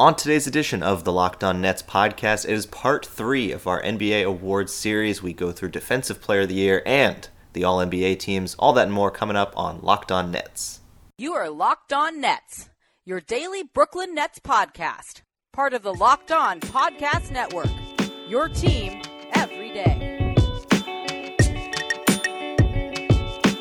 On today's edition of the Locked On Nets podcast, it is part three of our NBA awards series. We go through Defensive Player of the Year and the All NBA teams, all that and more coming up on Locked On Nets. You are Locked On Nets, your daily Brooklyn Nets podcast, part of the Locked On Podcast Network. Your team every day.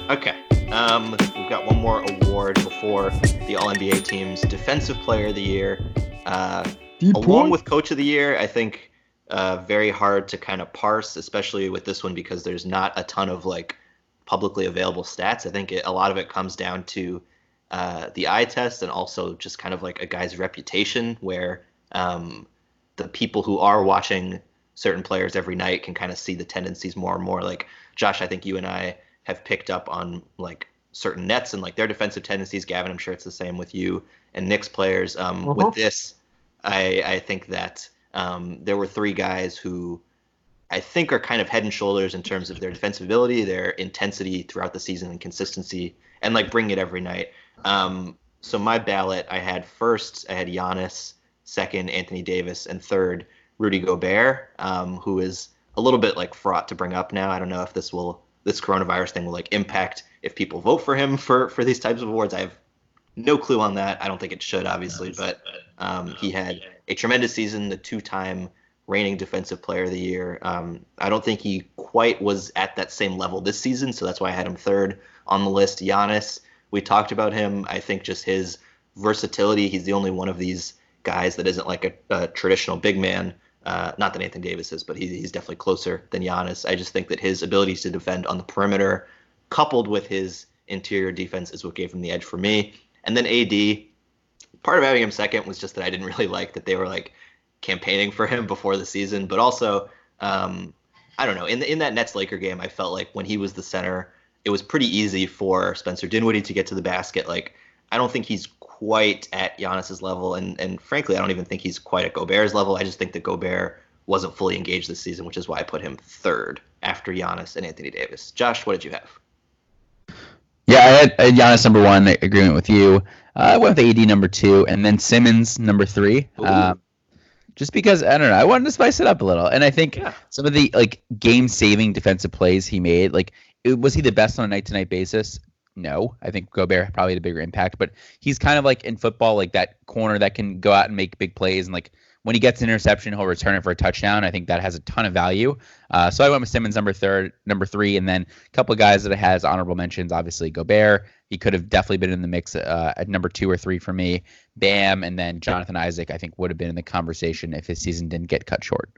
Okay. Um, we've got one more award before the All NBA teams. Defensive Player of the Year. Uh, along with Coach of the Year, I think uh, very hard to kind of parse, especially with this one because there's not a ton of like publicly available stats. I think it, a lot of it comes down to uh, the eye test and also just kind of like a guy's reputation, where um, the people who are watching certain players every night can kind of see the tendencies more and more. Like Josh, I think you and I have picked up on like certain nets and like their defensive tendencies. Gavin, I'm sure it's the same with you and Knicks players. Um, uh-huh. With this, I, I think that um, there were three guys who I think are kind of head and shoulders in terms of their defensive ability, their intensity throughout the season, and consistency, and like bring it every night. Um, so my ballot, I had first, I had Giannis, second, Anthony Davis, and third, Rudy Gobert, um, who is a little bit like fraught to bring up now. I don't know if this will this coronavirus thing will like impact if people vote for him for for these types of awards. I have no clue on that. I don't think it should, obviously, but um, he had a tremendous season, the two-time reigning defensive player of the year. Um, I don't think he quite was at that same level this season, so that's why I had him third on the list. Giannis, we talked about him. I think just his versatility. He's the only one of these guys that isn't like a, a traditional big man. Uh, not that Anthony Davis is, but he, he's definitely closer than Giannis. I just think that his abilities to defend on the perimeter, coupled with his interior defense, is what gave him the edge for me. And then AD, part of having him second was just that I didn't really like that they were like campaigning for him before the season, but also um, I don't know in the, in that Nets Laker game, I felt like when he was the center, it was pretty easy for Spencer Dinwiddie to get to the basket. Like I don't think he's quite at Giannis's level, and and frankly, I don't even think he's quite at Gobert's level. I just think that Gobert wasn't fully engaged this season, which is why I put him third after Giannis and Anthony Davis. Josh, what did you have? Yeah, I had, I had Giannis number one, agreement with you. Uh, I went with AD number two, and then Simmons number three. Um, just because I don't know, I wanted to spice it up a little, and I think yeah. some of the like game-saving defensive plays he made, like it, was he the best on a night-to-night basis? No, I think Gobert probably had a bigger impact, but he's kind of like in football, like that corner that can go out and make big plays and like when he gets an interception, he'll return it for a touchdown. I think that has a ton of value. Uh, so I went with Simmons number third, number three, and then a couple of guys that it has honorable mentions. Obviously Gobert, he could have definitely been in the mix uh, at number two or three for me. Bam, and then Jonathan Isaac, I think would have been in the conversation if his season didn't get cut short.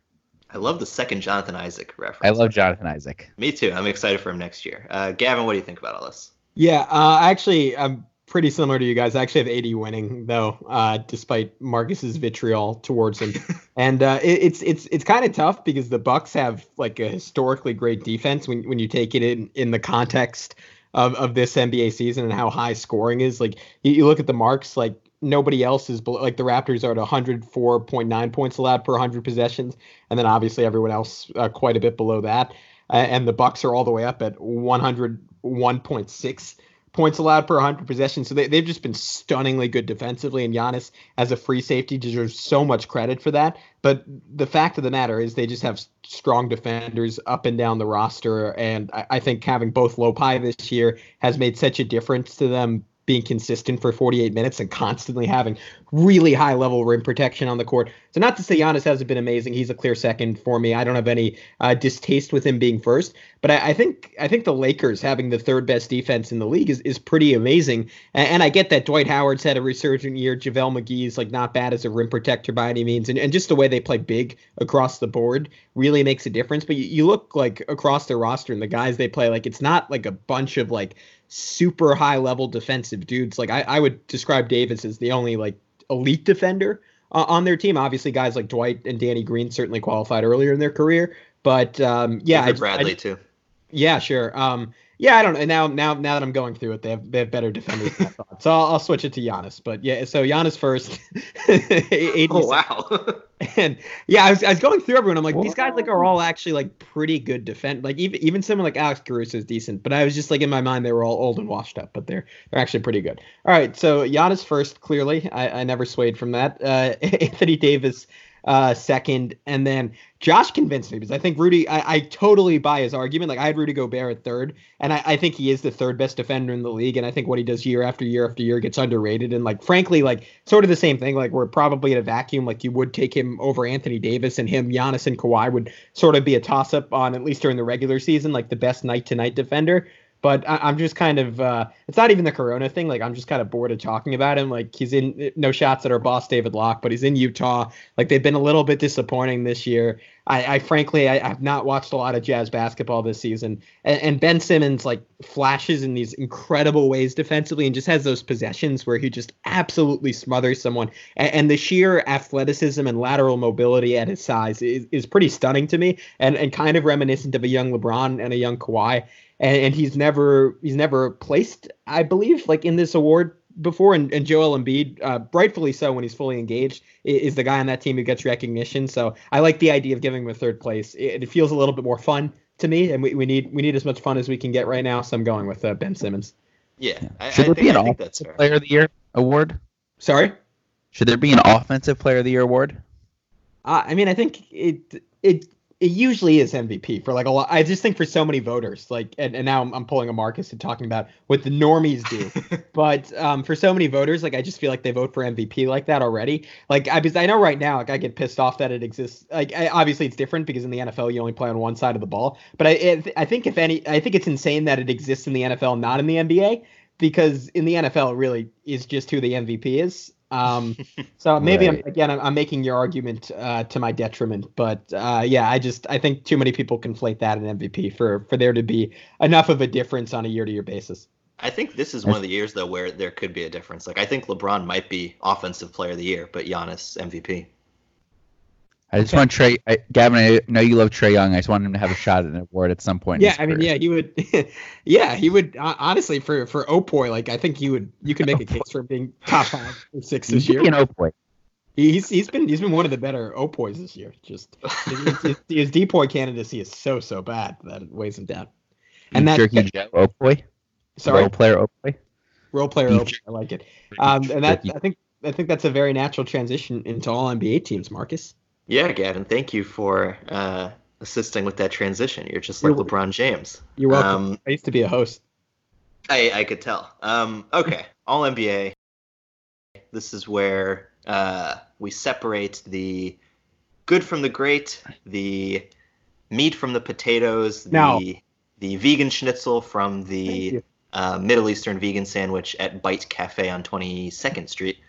I love the second Jonathan Isaac reference. I love Jonathan Isaac. Me too. I'm excited for him next year. Uh, Gavin, what do you think about all this? Yeah, uh, actually, I'm pretty similar to you guys. I actually have AD winning though, uh, despite Marcus's vitriol towards him. and uh, it, it's it's it's kind of tough because the Bucks have like a historically great defense when when you take it in in the context of of this NBA season and how high scoring is. Like you, you look at the marks, like nobody else is below, like the Raptors are at 104.9 points allowed per 100 possessions, and then obviously everyone else uh, quite a bit below that. Uh, and the Bucks are all the way up at 101.6 points allowed per 100 possessions. So they, they've just been stunningly good defensively, and Giannis as a free safety deserves so much credit for that. But the fact of the matter is they just have strong defenders up and down the roster, and I, I think having both Lopi this year has made such a difference to them being consistent for 48 minutes and constantly having really high level rim protection on the court. So not to say Giannis hasn't been amazing. He's a clear second for me. I don't have any uh, distaste with him being first, but I, I, think I think the Lakers having the third best defense in the league is, is pretty amazing. And, and I get that Dwight Howard's had a resurgent year. JaVale McGee's like not bad as a rim protector by any means. And, and just the way they play big across the board really makes a difference. But you, you look like across their roster and the guys they play, like it's not like a bunch of like super high level defensive dudes. Like I, I would describe Davis as the only like elite defender uh, on their team. Obviously, guys like Dwight and Danny Green certainly qualified earlier in their career, but um, yeah, I, Bradley I, too. Yeah, sure. Um, Yeah, I don't know. Now, now, now that I'm going through it, they have they have better defenders. than I thought. So I'll, I'll switch it to Giannis. But yeah, so Giannis first. oh wow. and yeah, I was, I was going through everyone. I'm like, these guys like are all actually like pretty good defense. Like even even someone like Alex Caruso is decent, but I was just like in my mind they were all old and washed up, but they're they're actually pretty good. All right, so Giannis first. Clearly, I, I never swayed from that. Uh, Anthony Davis uh, second, and then Josh convinced me because I think Rudy. I, I, totally buy his argument. Like I had Rudy Gobert at third, and I, I, think he is the third best defender in the league. And I think what he does year after year after year gets underrated. And like frankly, like sort of the same thing. Like we're probably in a vacuum. Like you would take him over Anthony Davis, and him, Giannis, and Kawhi would sort of be a toss up on at least during the regular season, like the best night to night defender. But I, am just kind of uh, it's not even the Corona thing. Like I'm just kind of bored of talking about him. Like he's in no shots at our boss David Locke, but he's in Utah. Like they've been a little bit disappointing this year. I, I frankly I, have not watched a lot of Jazz basketball this season. And, and, Ben Simmons like flashes in these incredible ways defensively and just has those possessions where he just absolutely smothers someone. And, and the sheer athleticism and lateral mobility at his size is, is pretty stunning to me and, and kind of reminiscent of a young LeBron and a young Kawhi and, and he's never he's never placed, I believe, like in this award before. And, and Joel Embiid, uh, rightfully so, when he's fully engaged, is the guy on that team who gets recognition. So I like the idea of giving him a third place. It, it feels a little bit more fun to me, and we, we need we need as much fun as we can get right now. So I'm going with uh, Ben Simmons. Yeah, I, should I there think, be an offensive player of the year award? Sorry, should there be an offensive player of the year award? Uh, I mean, I think it it it usually is MVP for like a lot. I just think for so many voters, like, and, and now I'm, I'm pulling a Marcus and talking about what the normies do. but um, for so many voters, like, I just feel like they vote for MVP like that already. Like, I, because I know right now, like, I get pissed off that it exists. Like, I, obviously it's different because in the NFL you only play on one side of the ball. But I, it, I think if any, I think it's insane that it exists in the NFL, not in the NBA, because in the NFL it really is just who the MVP is. Um, so maybe right. I'm, again, I'm, I'm, making your argument uh, to my detriment, but uh, yeah, I just I think too many people conflate that and MVP for for there to be enough of a difference on a year to year basis. I think this is one of the years though where there could be a difference. Like I think LeBron might be offensive player of the year, but Giannis MVP. I just okay. want Trae, I, Gavin. I know you love Trae Young. I just want him to have a shot at an award at some point. Yeah, I mean, yeah, he would. yeah, he would. Uh, honestly, for for Opoy, like I think he would. You could make a case for being top five or six this year. An Opoy. He's he's been he's been one of the better Opoys this year. Just his, his, his Depoy candidacy is so so bad that it weighs him down. And that Jerky Joe Opoy. Sorry, role player Opoy. Role player Opoy. I like it. Um, and that I think I think that's a very natural transition into all NBA teams, Marcus. Yeah, Gavin, thank you for uh, assisting with that transition. You're just like you're, LeBron James. You're welcome. Um, I used to be a host. I, I could tell. Um, okay, All NBA. This is where uh, we separate the good from the great, the meat from the potatoes, now, the the vegan schnitzel from the uh, Middle Eastern vegan sandwich at Bite Cafe on 22nd Street.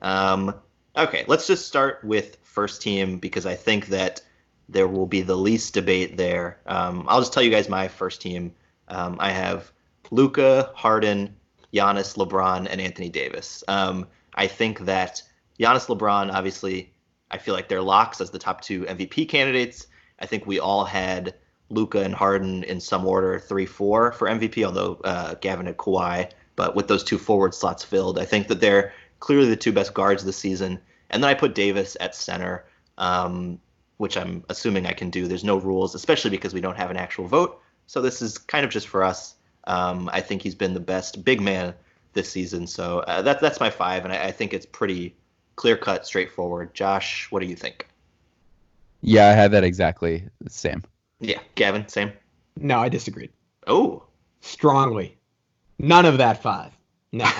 Um, okay, let's just start with first team because I think that there will be the least debate there. Um, I'll just tell you guys my first team. Um, I have Luka, Harden, Giannis, LeBron, and Anthony Davis. Um, I think that Giannis, LeBron, obviously, I feel like they're locks as the top two MVP candidates. I think we all had Luka and Harden in some order, three, four for MVP, although uh, Gavin had Kawhi. But with those two forward slots filled, I think that they're clearly the two best guards this season. And then I put Davis at center, um, which I'm assuming I can do. There's no rules, especially because we don't have an actual vote. So this is kind of just for us. Um, I think he's been the best big man this season. So uh, that, that's my five, and I, I think it's pretty clear cut, straightforward. Josh, what do you think? Yeah, I had that exactly the same. Yeah, Gavin, same. No, I disagreed. Oh, strongly. None of that five. No,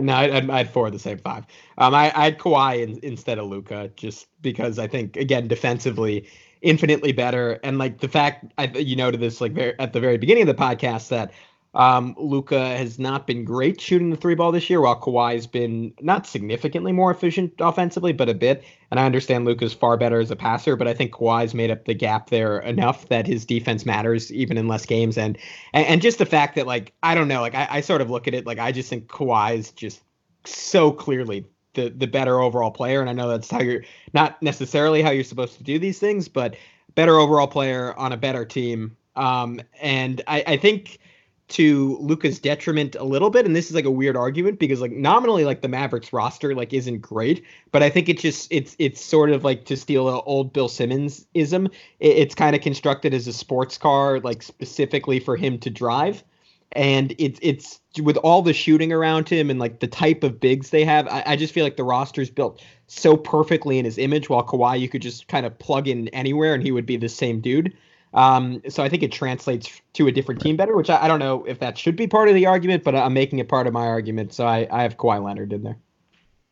no, I'd, I'd four the same five. Um, I, I had Kawhi in, instead of Luka just because I think again defensively infinitely better, and like the fact I you noted this like very, at the very beginning of the podcast that um, Luka has not been great shooting the three ball this year, while Kawhi's been not significantly more efficient offensively, but a bit. And I understand Luka's far better as a passer, but I think Kawhi's made up the gap there enough that his defense matters even in less games. And and, and just the fact that like I don't know, like I, I sort of look at it like I just think Kawhi's just so clearly the the better overall player. And I know that's how you're not necessarily how you're supposed to do these things, but better overall player on a better team. Um, and I, I think to Luka's detriment a little bit, and this is like a weird argument because like nominally like the Mavericks roster like isn't great, but I think it just it's it's sort of like to steal an old Bill Simmons ism. It, it's kind of constructed as a sports car like specifically for him to drive, and it's it's with all the shooting around him and like the type of bigs they have. I, I just feel like the roster's built so perfectly in his image. While Kawhi, you could just kind of plug in anywhere and he would be the same dude. Um, so I think it translates to a different team better, which I, I, don't know if that should be part of the argument, but I'm making it part of my argument. So I, I have Kawhi Leonard in there.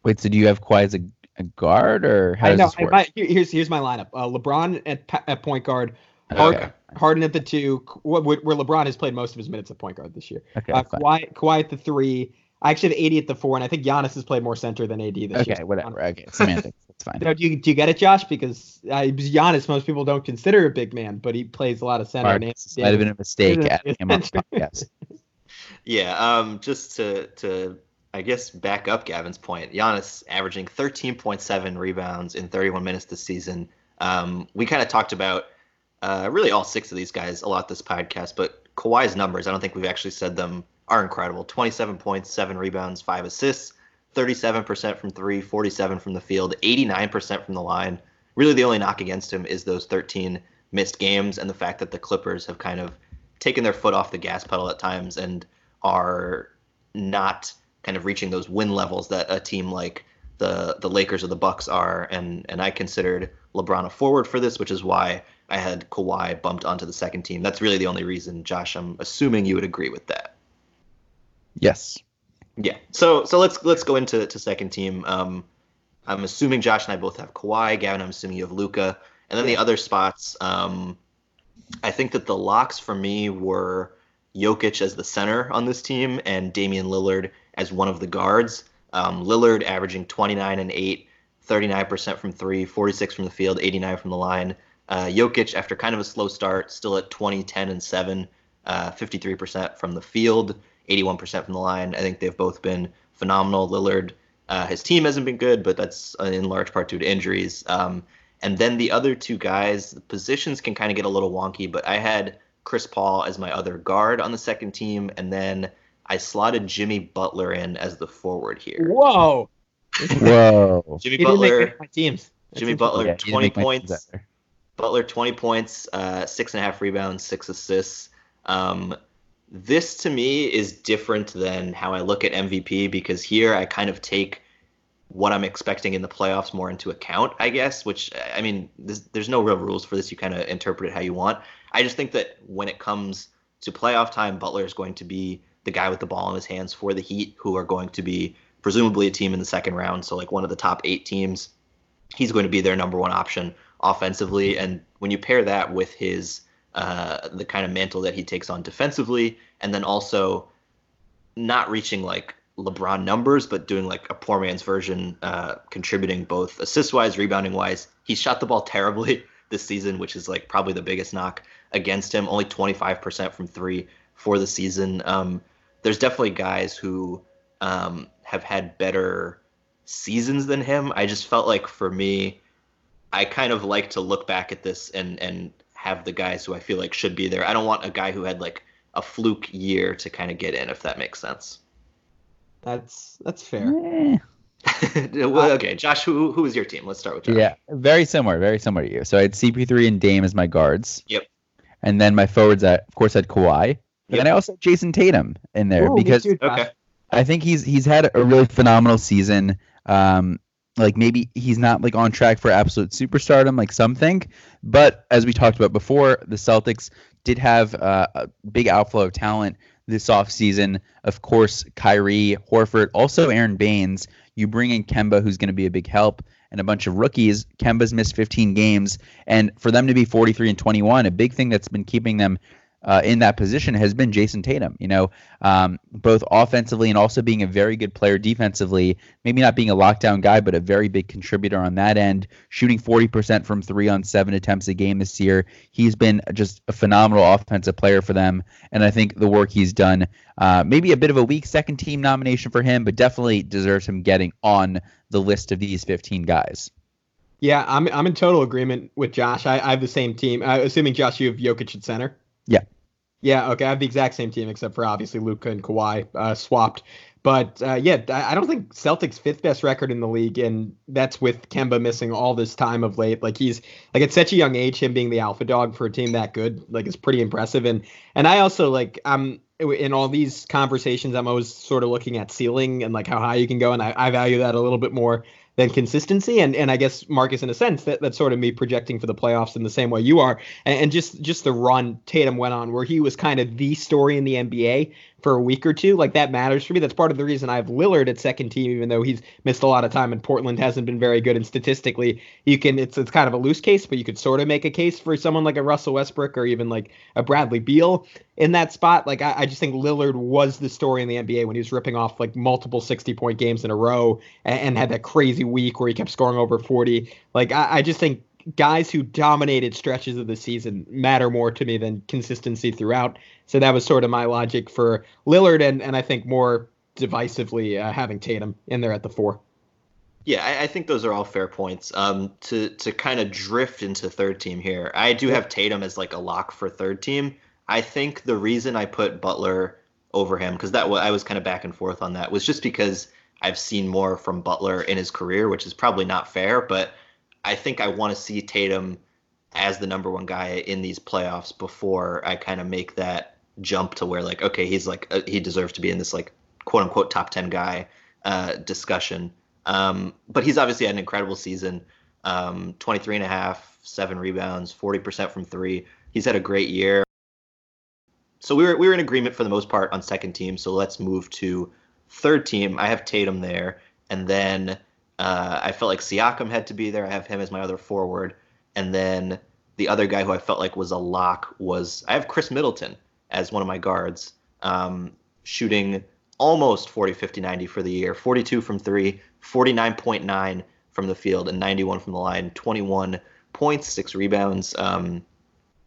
Wait, so do you have Kawhi as a, a guard or how does know, this work? I, here's here's my lineup: uh, LeBron at, at point guard, okay. Harden at the two, where LeBron has played most of his minutes at point guard this year. Okay, uh, Kawhi, Kawhi at the three. I actually have AD at the four, and I think Giannis has played more center than AD this okay, year. Okay, whatever. Okay, semantics. That's fine. You know, do you do you get it, Josh? Because uh, Giannis, most people don't consider a big man, but he plays a lot of center. Marcus, might have been a mistake adding him on the podcast. Yeah, um, just to to I guess back up Gavin's point, Giannis averaging 13.7 rebounds in 31 minutes this season. Um, we kind of talked about uh, really all six of these guys a lot this podcast, but Kawhi's numbers, I don't think we've actually said them are incredible. 27 points, seven rebounds, five assists, 37% from three, 47 from the field, 89% from the line. Really, the only knock against him is those 13 missed games and the fact that the Clippers have kind of taken their foot off the gas pedal at times and are not kind of reaching those win levels that a team like the the Lakers or the Bucks are. And and I considered LeBron a forward for this, which is why I had Kawhi bumped onto the second team. That's really the only reason, Josh. I'm assuming you would agree with that. Yes. Yeah. So so let's let's go into to second team. Um, I'm assuming Josh and I both have Kawhi. Gavin, I'm assuming you have Luka, And then the other spots, um, I think that the locks for me were Jokic as the center on this team and Damian Lillard as one of the guards. Um, Lillard averaging 29 and 8, 39% from three, 46 from the field, 89 from the line. Uh, Jokic, after kind of a slow start, still at 20, 10, and 7, uh, 53% from the field. 81% from the line. I think they've both been phenomenal. Lillard, uh, his team hasn't been good, but that's in large part due to injuries. Um, and then the other two guys, the positions can kind of get a little wonky, but I had Chris Paul as my other guard on the second team, and then I slotted Jimmy Butler in as the forward here. Whoa. Whoa. Jimmy Butler. my teams. Jimmy Butler, yeah, 20 points. Butler, 20 points, uh, six and a half rebounds, six assists. Um, this to me is different than how I look at MVP because here I kind of take what I'm expecting in the playoffs more into account, I guess, which I mean, there's no real rules for this. You kind of interpret it how you want. I just think that when it comes to playoff time, Butler is going to be the guy with the ball in his hands for the Heat, who are going to be presumably a team in the second round. So, like one of the top eight teams, he's going to be their number one option offensively. And when you pair that with his uh, the kind of mantle that he takes on defensively, and then also not reaching like LeBron numbers, but doing like a poor man's version, uh, contributing both assist wise, rebounding wise. He shot the ball terribly this season, which is like probably the biggest knock against him. Only 25% from three for the season. Um, there's definitely guys who um, have had better seasons than him. I just felt like for me, I kind of like to look back at this and and have the guys who I feel like should be there. I don't want a guy who had like a fluke year to kind of get in, if that makes sense. That's that's fair. Eh. well, okay, Josh, who who is your team? Let's start with Josh. Yeah, very similar, very similar to you. So I had CP3 and Dame as my guards. Yep. And then my forwards, I, of course, had Kawhi. Yep. And I also had Jayson Tatum in there Ooh, because too, okay. I think he's he's had a really phenomenal season. Um, like maybe he's not like on track for absolute superstardom like some think. But as we talked about before the celtics did have uh, a big outflow of talent this offseason. Of course kyrie horford also aron baynes. You bring in kemba who's going to be a big help and a bunch of rookies. Kemba's missed 15 games and for them to be 43 and 21 a big thing that's been keeping them uh, in that position has been Jayson Tatum. You know, um, both offensively and also being a very good player defensively. Maybe not being a lockdown guy, but a very big contributor on that end. Shooting 40% from three on seven attempts a game this year. He's been just a phenomenal offensive player for them, and I think the work he's done. Uh, maybe a bit of a weak second team nomination for him, but definitely deserves him getting on the list of these 15 guys. Yeah, I'm I'm in total agreement with Josh. I, I have the same team. Uh, assuming Josh, you have Jokic at center. Yeah. Yeah, okay. I have the exact same team except for obviously Luka and Kawhi uh, swapped. But uh, yeah, I don't think Celtics fifth best record in the league, and that's with Kemba missing all this time of late. Like he's like at such a young age, him being the alpha dog for a team that good, like is pretty impressive. And and I also like I'm in all these conversations, I'm always sort of looking at ceiling and like how high you can go, and I, I value that a little bit more than consistency. And and I guess Marcus, in a sense, that that's sort of me projecting for the playoffs in the same way you are. And, and just just the run Tatum went on, where he was kind of the story in the NBA for a week or two, like that matters for me. That's part of the reason I have Lillard at second team, even though he's missed a lot of time and Portland hasn't been very good. And statistically, you can it's it's kind of a loose case, but you could sort of make a case for someone like a Russell Westbrook or even like a Bradley Beal in that spot. Like I, I just think Lillard was the story in the NBA when he was ripping off like multiple 60 point games in a row and, and had that crazy week where he kept scoring over 40. Like I, I just think guys who dominated stretches of the season matter more to me than consistency throughout. So that was sort of my logic for Lillard, and and I think more divisively uh, having Tatum in there at the four. Yeah, I, I think those are all fair points. Um, to to kind of drift into third team here, I do have Tatum as like a lock for third team. I think the reason I put Butler over him because that I was kind of back and forth on that was just because I've seen more from Butler in his career, which is probably not fair, but I think I want to see Tatum as the number one guy in these playoffs before I kind of make that jump to where like okay he's like uh, he deserves to be in this like quote unquote top 10 guy uh, discussion. Um, but he's obviously had an incredible season. Um, 23 and a half seven rebounds 40% from three. He's had a great year. So we were we were in agreement for the most part on second team. So let's move to third team. I have Tatum there. And then uh, I felt like Siakam had to be there. I have him as my other forward, and then the other guy who I felt like was a lock was I have Khris Middleton as one of my guards, um, shooting almost 40, 50, 90 for the year. 42 from three, 49.9 from the field, and 91 from the line. 21 points, six rebounds. Um,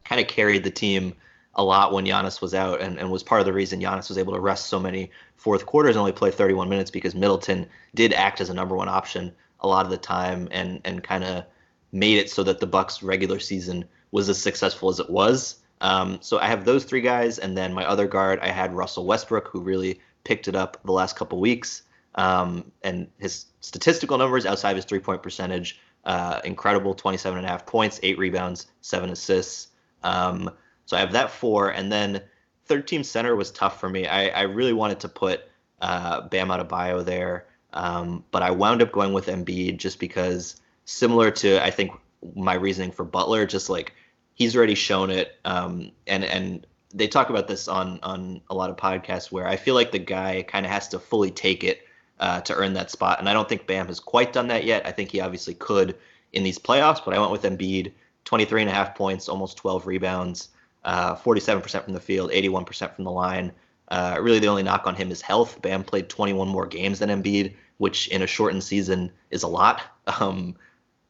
kind of carried the team a lot when Giannis was out, and, and was part of the reason Giannis was able to rest so many fourth quarters and only play 31 minutes because Middleton did act as a number one option a lot of the time and and kind of made it so that the Bucks regular season was as successful as it was. Um, so I have those three guys, and then my other guard I had Russell Westbrook, who really picked it up the last couple weeks. Um, and his statistical numbers outside of his three point percentage, uh, incredible 27 and a half points, eight rebounds, seven assists. Um, so I have that four, and then third team center was tough for me. I, I really wanted to put uh, Bam Adebayo there, um, but I wound up going with Embiid just because, similar to I think my reasoning for Butler, just like he's already shown it, um, and and they talk about this on on a lot of podcasts where I feel like the guy kind of has to fully take it uh, to earn that spot, and I don't think Bam has quite done that yet. I think he obviously could in these playoffs, but I went with Embiid, 23 and a half points, almost 12 rebounds uh, 47% from the field, 81% from the line. Uh, really, the only knock on him is health. Bam played 21 more games than Embiid, which in a shortened season is a lot. Um,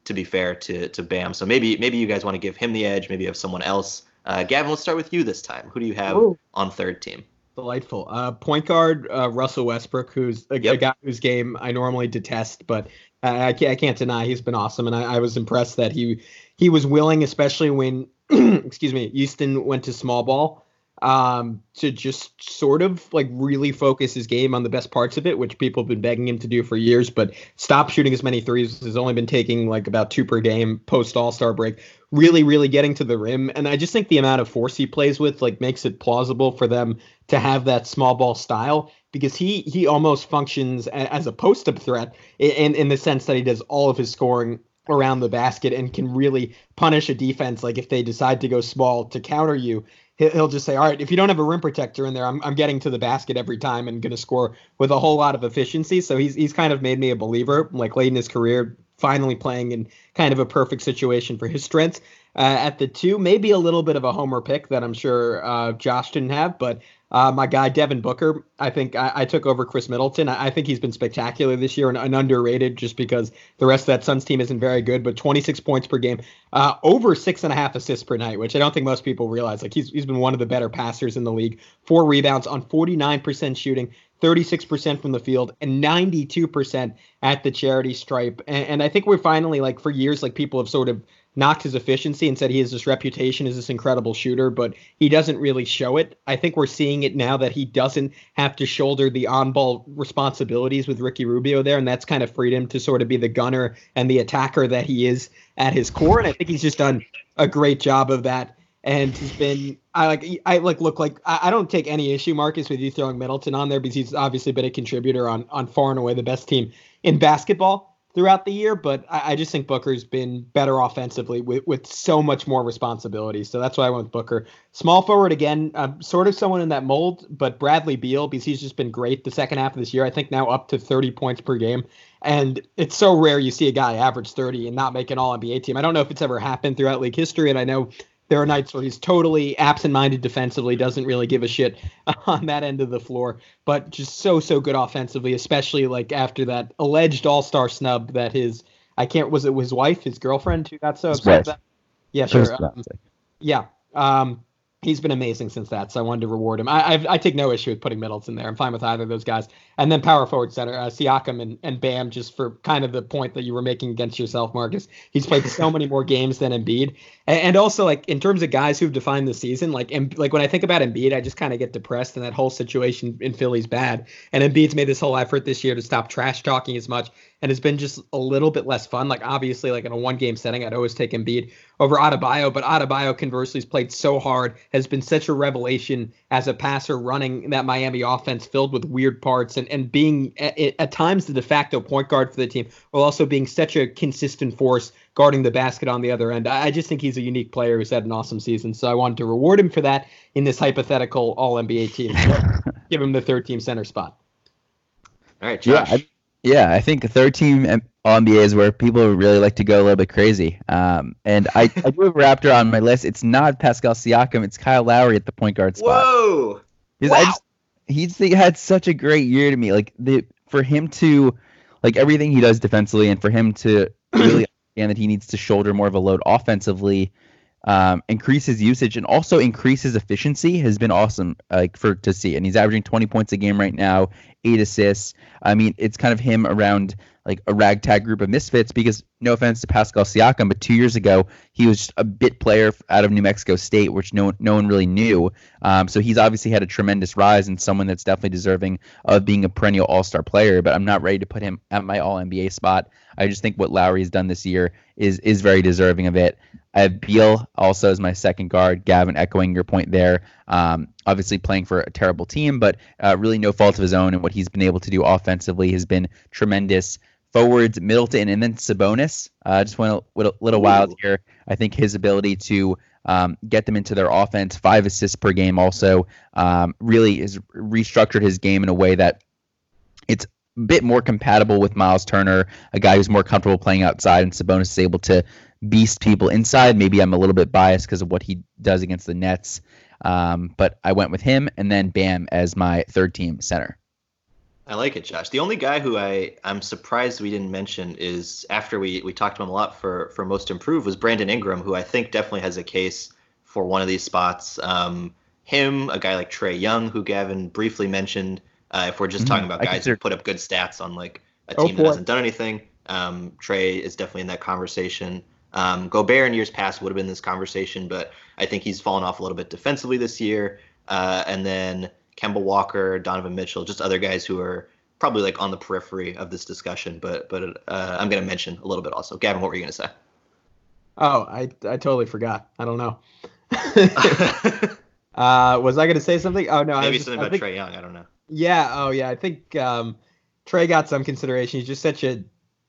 to be fair to to Bam, so maybe maybe you guys want to give him the edge. Maybe you have someone else. Uh, Gavin, let's start with you this time. Who do you have Ooh. on third team? Delightful. Uh, point guard uh, Russell Westbrook, who's a, yep. a, guy whose game I normally detest, but I, I, can't, I can't deny he's been awesome, and I, I was impressed that he he was willing, especially when excuse me, Houston went to small ball um, to just sort of like really focus his game on the best parts of it, which people have been begging him to do for years, but stop shooting as many threes. Has only been taking like about two per game post All Star break. Really, really getting to the rim, and I just think the amount of force he plays with like makes it plausible for them to have that small ball style because he he almost functions as a post up threat in in the sense that he does all of his scoring around the basket and can really punish a defense. Like if they decide to go small to counter you, he'll just say, all right, if you don't have a rim protector in there, I'm, I'm getting to the basket every time and going to score with a whole lot of efficiency. So he's, he's kind of made me a believer, like late in his career, finally playing in kind of a perfect situation for his strengths. Uh, at the two, maybe a little bit of a homer pick that I'm sure uh, Josh didn't have, but uh, my guy Devin Booker, I think I, I took over Khris Middleton. I, I, think he's been spectacular this year and, and, underrated just because the rest of that Suns team isn't very good. But 26 points per game, uh, over six and a half assists per night, which I don't think most people realize. Like he's he's been one of the better passers in the league. Four rebounds on 49% shooting, 36% from the field, and 92% at the charity stripe. And, and, I think we're finally like for years, like people have sort of knocked his efficiency and said he has this reputation as this incredible shooter, but he doesn't really show it. I think we're seeing it now that he doesn't have to shoulder the on-ball responsibilities with Ricky Rubio there, and that's kind of freed him to sort of be the gunner and the attacker that he is at his core. And I think he's just done a great job of that and he's been I like I like look like I, I, don't take any issue, Marcus, with you throwing Middleton on there because he's obviously been a contributor on on far and away the best team in basketball throughout the year. But I, I just think Booker's been better offensively with with so much more responsibility. So that's why I went with Booker. Small forward again, uh, sort of someone in that mold, but Bradley Beal because he's just been great the second half of this year. I think now up to 30 points per game. And it's so rare you see a guy average 30 and not make an all NBA team. I don't know if it's ever happened throughout league history. And I know there are nights where he's totally absent-minded defensively, doesn't really give a shit on that end of the floor, but just so so good offensively, especially like after that alleged All-Star snub that his I can't was it his wife, his girlfriend who got so upset. That? Yeah, sure. Um, yeah. Um, he's been amazing since that, so I wanted to reward him. I I've, i take no issue with putting Middleton there. I'm fine with either of those guys. And then power forward center, uh, Siakam and, and Bam, just for kind of the point that you were making against yourself, Marcus. He's played so many more games than Embiid, and, and also like in terms of guys who've defined the season, like em, like when I think about Embiid, I just kind of get depressed, and that whole situation in Philly's bad. And Embiid's made this whole effort this year to stop trash talking as much and it's been just a little bit less fun. Like obviously, like in a one game setting, I'd always take Embiid over Adebayo, but Adebayo conversely has played so hard, has been such a revelation as a passer, running that Miami offense filled with weird parts, and and being at, at times the de facto point guard for the team, while also being such a consistent force guarding the basket on the other end. I just think he's a unique player who's had an awesome season. So I wanted to reward him for that in this hypothetical All NBA team. Give him the third team center spot. All right, Josh. Yeah, I- yeah, I think third team NBA is where people really like to go a little bit crazy. Um, and I, I do have Raptor on my list. It's not Pascal Siakam. It's Kyle Lowry at the point guard spot. Whoa! Wow. I just, he's he had such a great year to me. Like the for him to like everything he does defensively, and for him to really understand that he needs to shoulder more of a load offensively um, increase his usage and also increase his efficiency has been awesome like for to see and he's averaging 20 points a game right now eight assists. I mean it's kind of him around like a ragtag group of misfits because no offense to pascal siakam but two years ago he was just a bit player out of new mexico state which no, no one really knew. Um, so he's obviously had a tremendous rise and someone that's definitely deserving of being a perennial all-star player but i'm not ready to put him at my all nba spot. I just think what lowry has done this year is is very deserving of it I have Beal also as my second guard. Gavin, echoing your point there. Um, obviously playing for a terrible team, but uh, really no fault of his own, and what he's been able to do offensively has been tremendous. Forwards, Middleton, and then Sabonis. Uh, just went a, a little wild here. I think his ability to um, get them into their offense, five assists per game, also um, really has restructured his game in a way that it's a bit more compatible with Miles Turner, a guy who's more comfortable playing outside, and Sabonis is able to beast people inside. Maybe I'm a little bit biased because of what he does against the Nets, um, but I went with him and then Bam as my third team center. I like it, Josh. The only guy who I I'm surprised we didn't mention is after we we talked to him a lot for for most improved was Brandon Ingram, who I think definitely has a case for one of these spots. Um, him, a guy like Trae Young, who Gavin briefly mentioned. Uh, if we're just mm-hmm. talking about guys who put up good stats on like a oh, team oh, that hasn't done anything, um, Trae is definitely in that conversation. Um, Gobert in years past would have been this conversation, but I think he's fallen off a little bit defensively this year. Uh, and then Kemba Walker, Donovan Mitchell, just other guys who are probably like on the periphery of this discussion, but but uh, I'm going to mention a little bit also. Gavin, what were you going to say? Oh, I I totally forgot. I don't know. uh, was I going to say something? Oh no, maybe just, something about think, Trae Young. I don't know. Yeah. Oh yeah. I think um, Trae got some consideration. He's just such a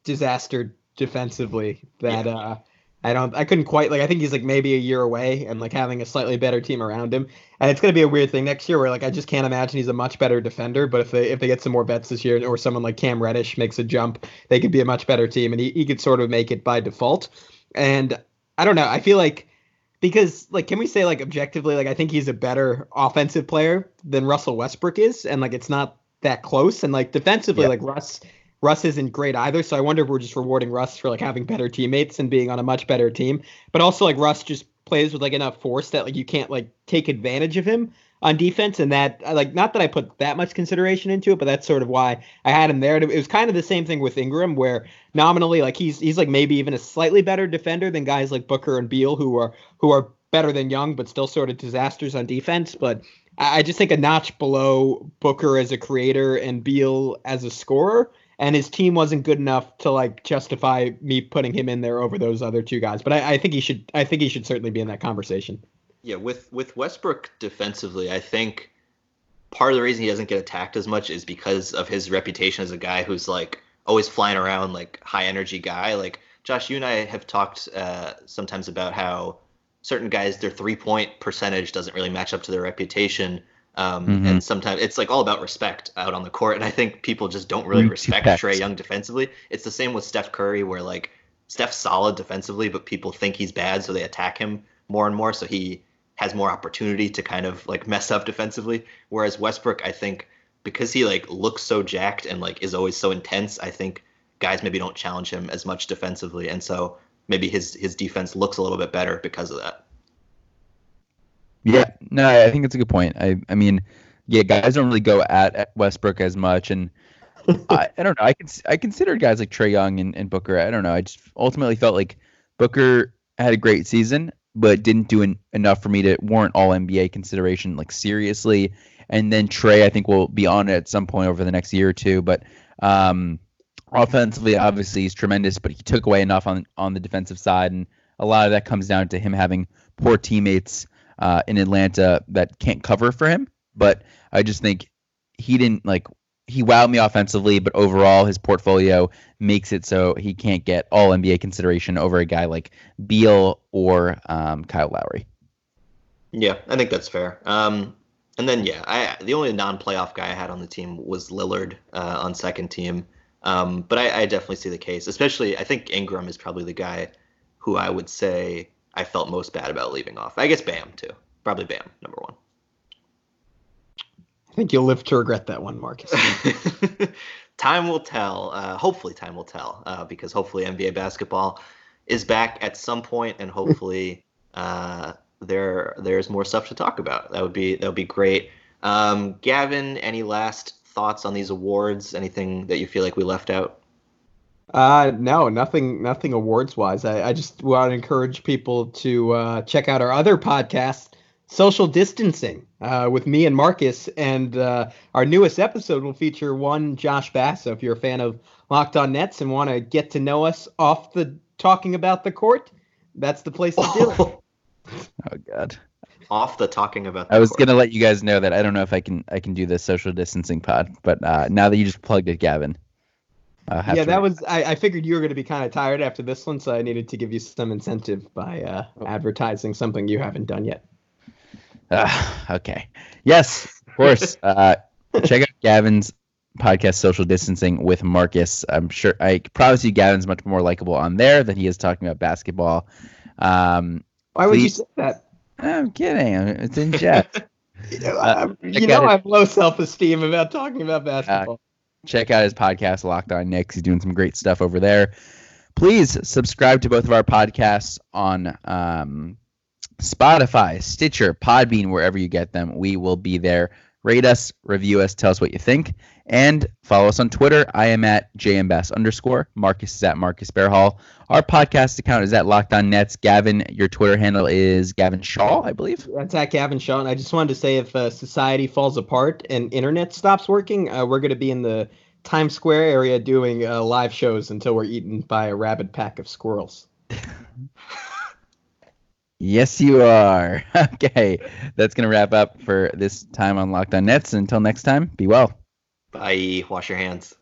disaster defensively that yeah. uh, I don't I couldn't quite like I think he's like maybe a year away and like having a slightly better team around him. And it's gonna be a weird thing next year where like I just can't imagine he's a much better defender. But if they if they get some more bets this year or someone like Cam Reddish makes a jump, they could be a much better team and he, he could sort of make it by default. And I don't know, I feel like because like can we say like objectively like I think he's a better offensive player than Russell Westbrook is and like it's not that close and like defensively yep. like Russ Russ isn't great either, so I wonder if we're just rewarding Russ for like having better teammates and being on a much better team. But also like Russ just plays with like enough force that like you can't like take advantage of him on defense, and that like not that I put that much consideration into it, but that's sort of why I had him there. It was kind of the same thing with Ingram, where nominally like he's he's like maybe even a slightly better defender than guys like Booker and Beal, who are who are better than Young, but still sort of disasters on defense. But I just think a notch below Booker as a creator and Beal as a scorer and his team wasn't good enough to like justify me putting him in there over those other two guys. But I, I think he should. I think he should certainly be in that conversation. Yeah, with with Westbrook defensively, I think part of the reason he doesn't get attacked as much is because of his reputation as a guy who's like always flying around, like high energy guy. Like Josh, you and I have talked uh, sometimes about how certain guys their three point percentage doesn't really match up to their reputation. Um, mm-hmm. And sometimes it's like all about respect out on the court. And I think people just don't really respect Trae Young defensively. It's the same with Steph Curry, where like Steph's solid defensively, but people think he's bad, so they attack him more and more. So he has more opportunity to kind of like mess up defensively. Whereas Westbrook, I think, because he like looks so jacked and like is always so intense, I think guys maybe don't challenge him as much defensively, and so maybe his his defense looks a little bit better because of that. Yeah, no, I think it's a good point. I, I mean, yeah, guys don't really go at, Westbrook as much, and I, I don't know. I can I considered guys like Trae Young and, and Booker. I don't know. I just ultimately felt like Booker had a great season, but didn't do enough for me to warrant all NBA consideration like seriously. And then Trae, I think will be on it at some point over the next year or two. But um, offensively, obviously, he's tremendous, but he took away enough on on the defensive side, and a lot of that comes down to him having poor teammates uh, in Atlanta that can't cover for him. But I just think he didn't like he wowed me offensively, but overall his portfolio makes it so he can't get all NBA consideration over a guy like Beal or um, Kyle Lowry. Yeah, I think that's fair. Um, and then yeah, I the only non-playoff guy I had on the team was Lillard uh, on second team. Um, but I, I, definitely see the case, especially I think Ingram is probably the guy who I would say I felt most bad about leaving off. I guess Bam too. Probably Bam number one. I think you'll live to regret that one, Marcus. time will tell. Uh, hopefully, time will tell uh, because hopefully NBA basketball is back at some point, and hopefully uh, there there's more stuff to talk about. That would be that would be great. Um, Gavin, any last thoughts on these awards? Anything that you feel like we left out? Uh, no, nothing, nothing awards wise. I, I just want to encourage people to uh, check out our other podcast, Social Distancing, uh, with me and Marcus. And uh, our newest episode will feature one Josh Bass. So if you're a fan of Locked On Nets and want to get to know us off the talking about the court, that's the place to do it. Oh God. Off the talking about. I was court. gonna let you guys know that I don't know if I can I can do the social distancing pod, but uh, now that you just plugged it, Gavin, uh, yeah, that was. I, I figured you were going to be kind of tired after this one, so I needed to give you some incentive by uh, oh. advertising something you haven't done yet. Uh, okay. Yes, of course. uh, check out Gavin's podcast, Social Distancing with Marcus. I'm sure I promise you, Gavin's much more likable on there than he is talking about basketball. Um, Why please, would you say that? I'm kidding. It's in jest. you know, uh, you know I have low self esteem about talking about uh, basketball check out his podcast, Locked On Knicks. He's doing some great stuff over there. Please subscribe to both of our podcasts on um, Spotify, Stitcher, Podbean, wherever you get them. We will be there. Rate us, review us, tell us what you think, and follow us on Twitter. I am at jmbass underscore. Marcus is at Marcus Bearhall. Our podcast account is at Locked On Nets. Gavin, your Twitter handle is Gavin Shaw, I believe. That's at Gavin Shaw. And I just wanted to say if uh, society falls apart and internet stops working, uh, we're going to be in the Times Square area doing uh, live shows until we're eaten by a rabid pack of squirrels. Yes, you are. Okay, that's gonna wrap up for this time on Locked On Nets. Until next time, be well. Bye. Wash your hands.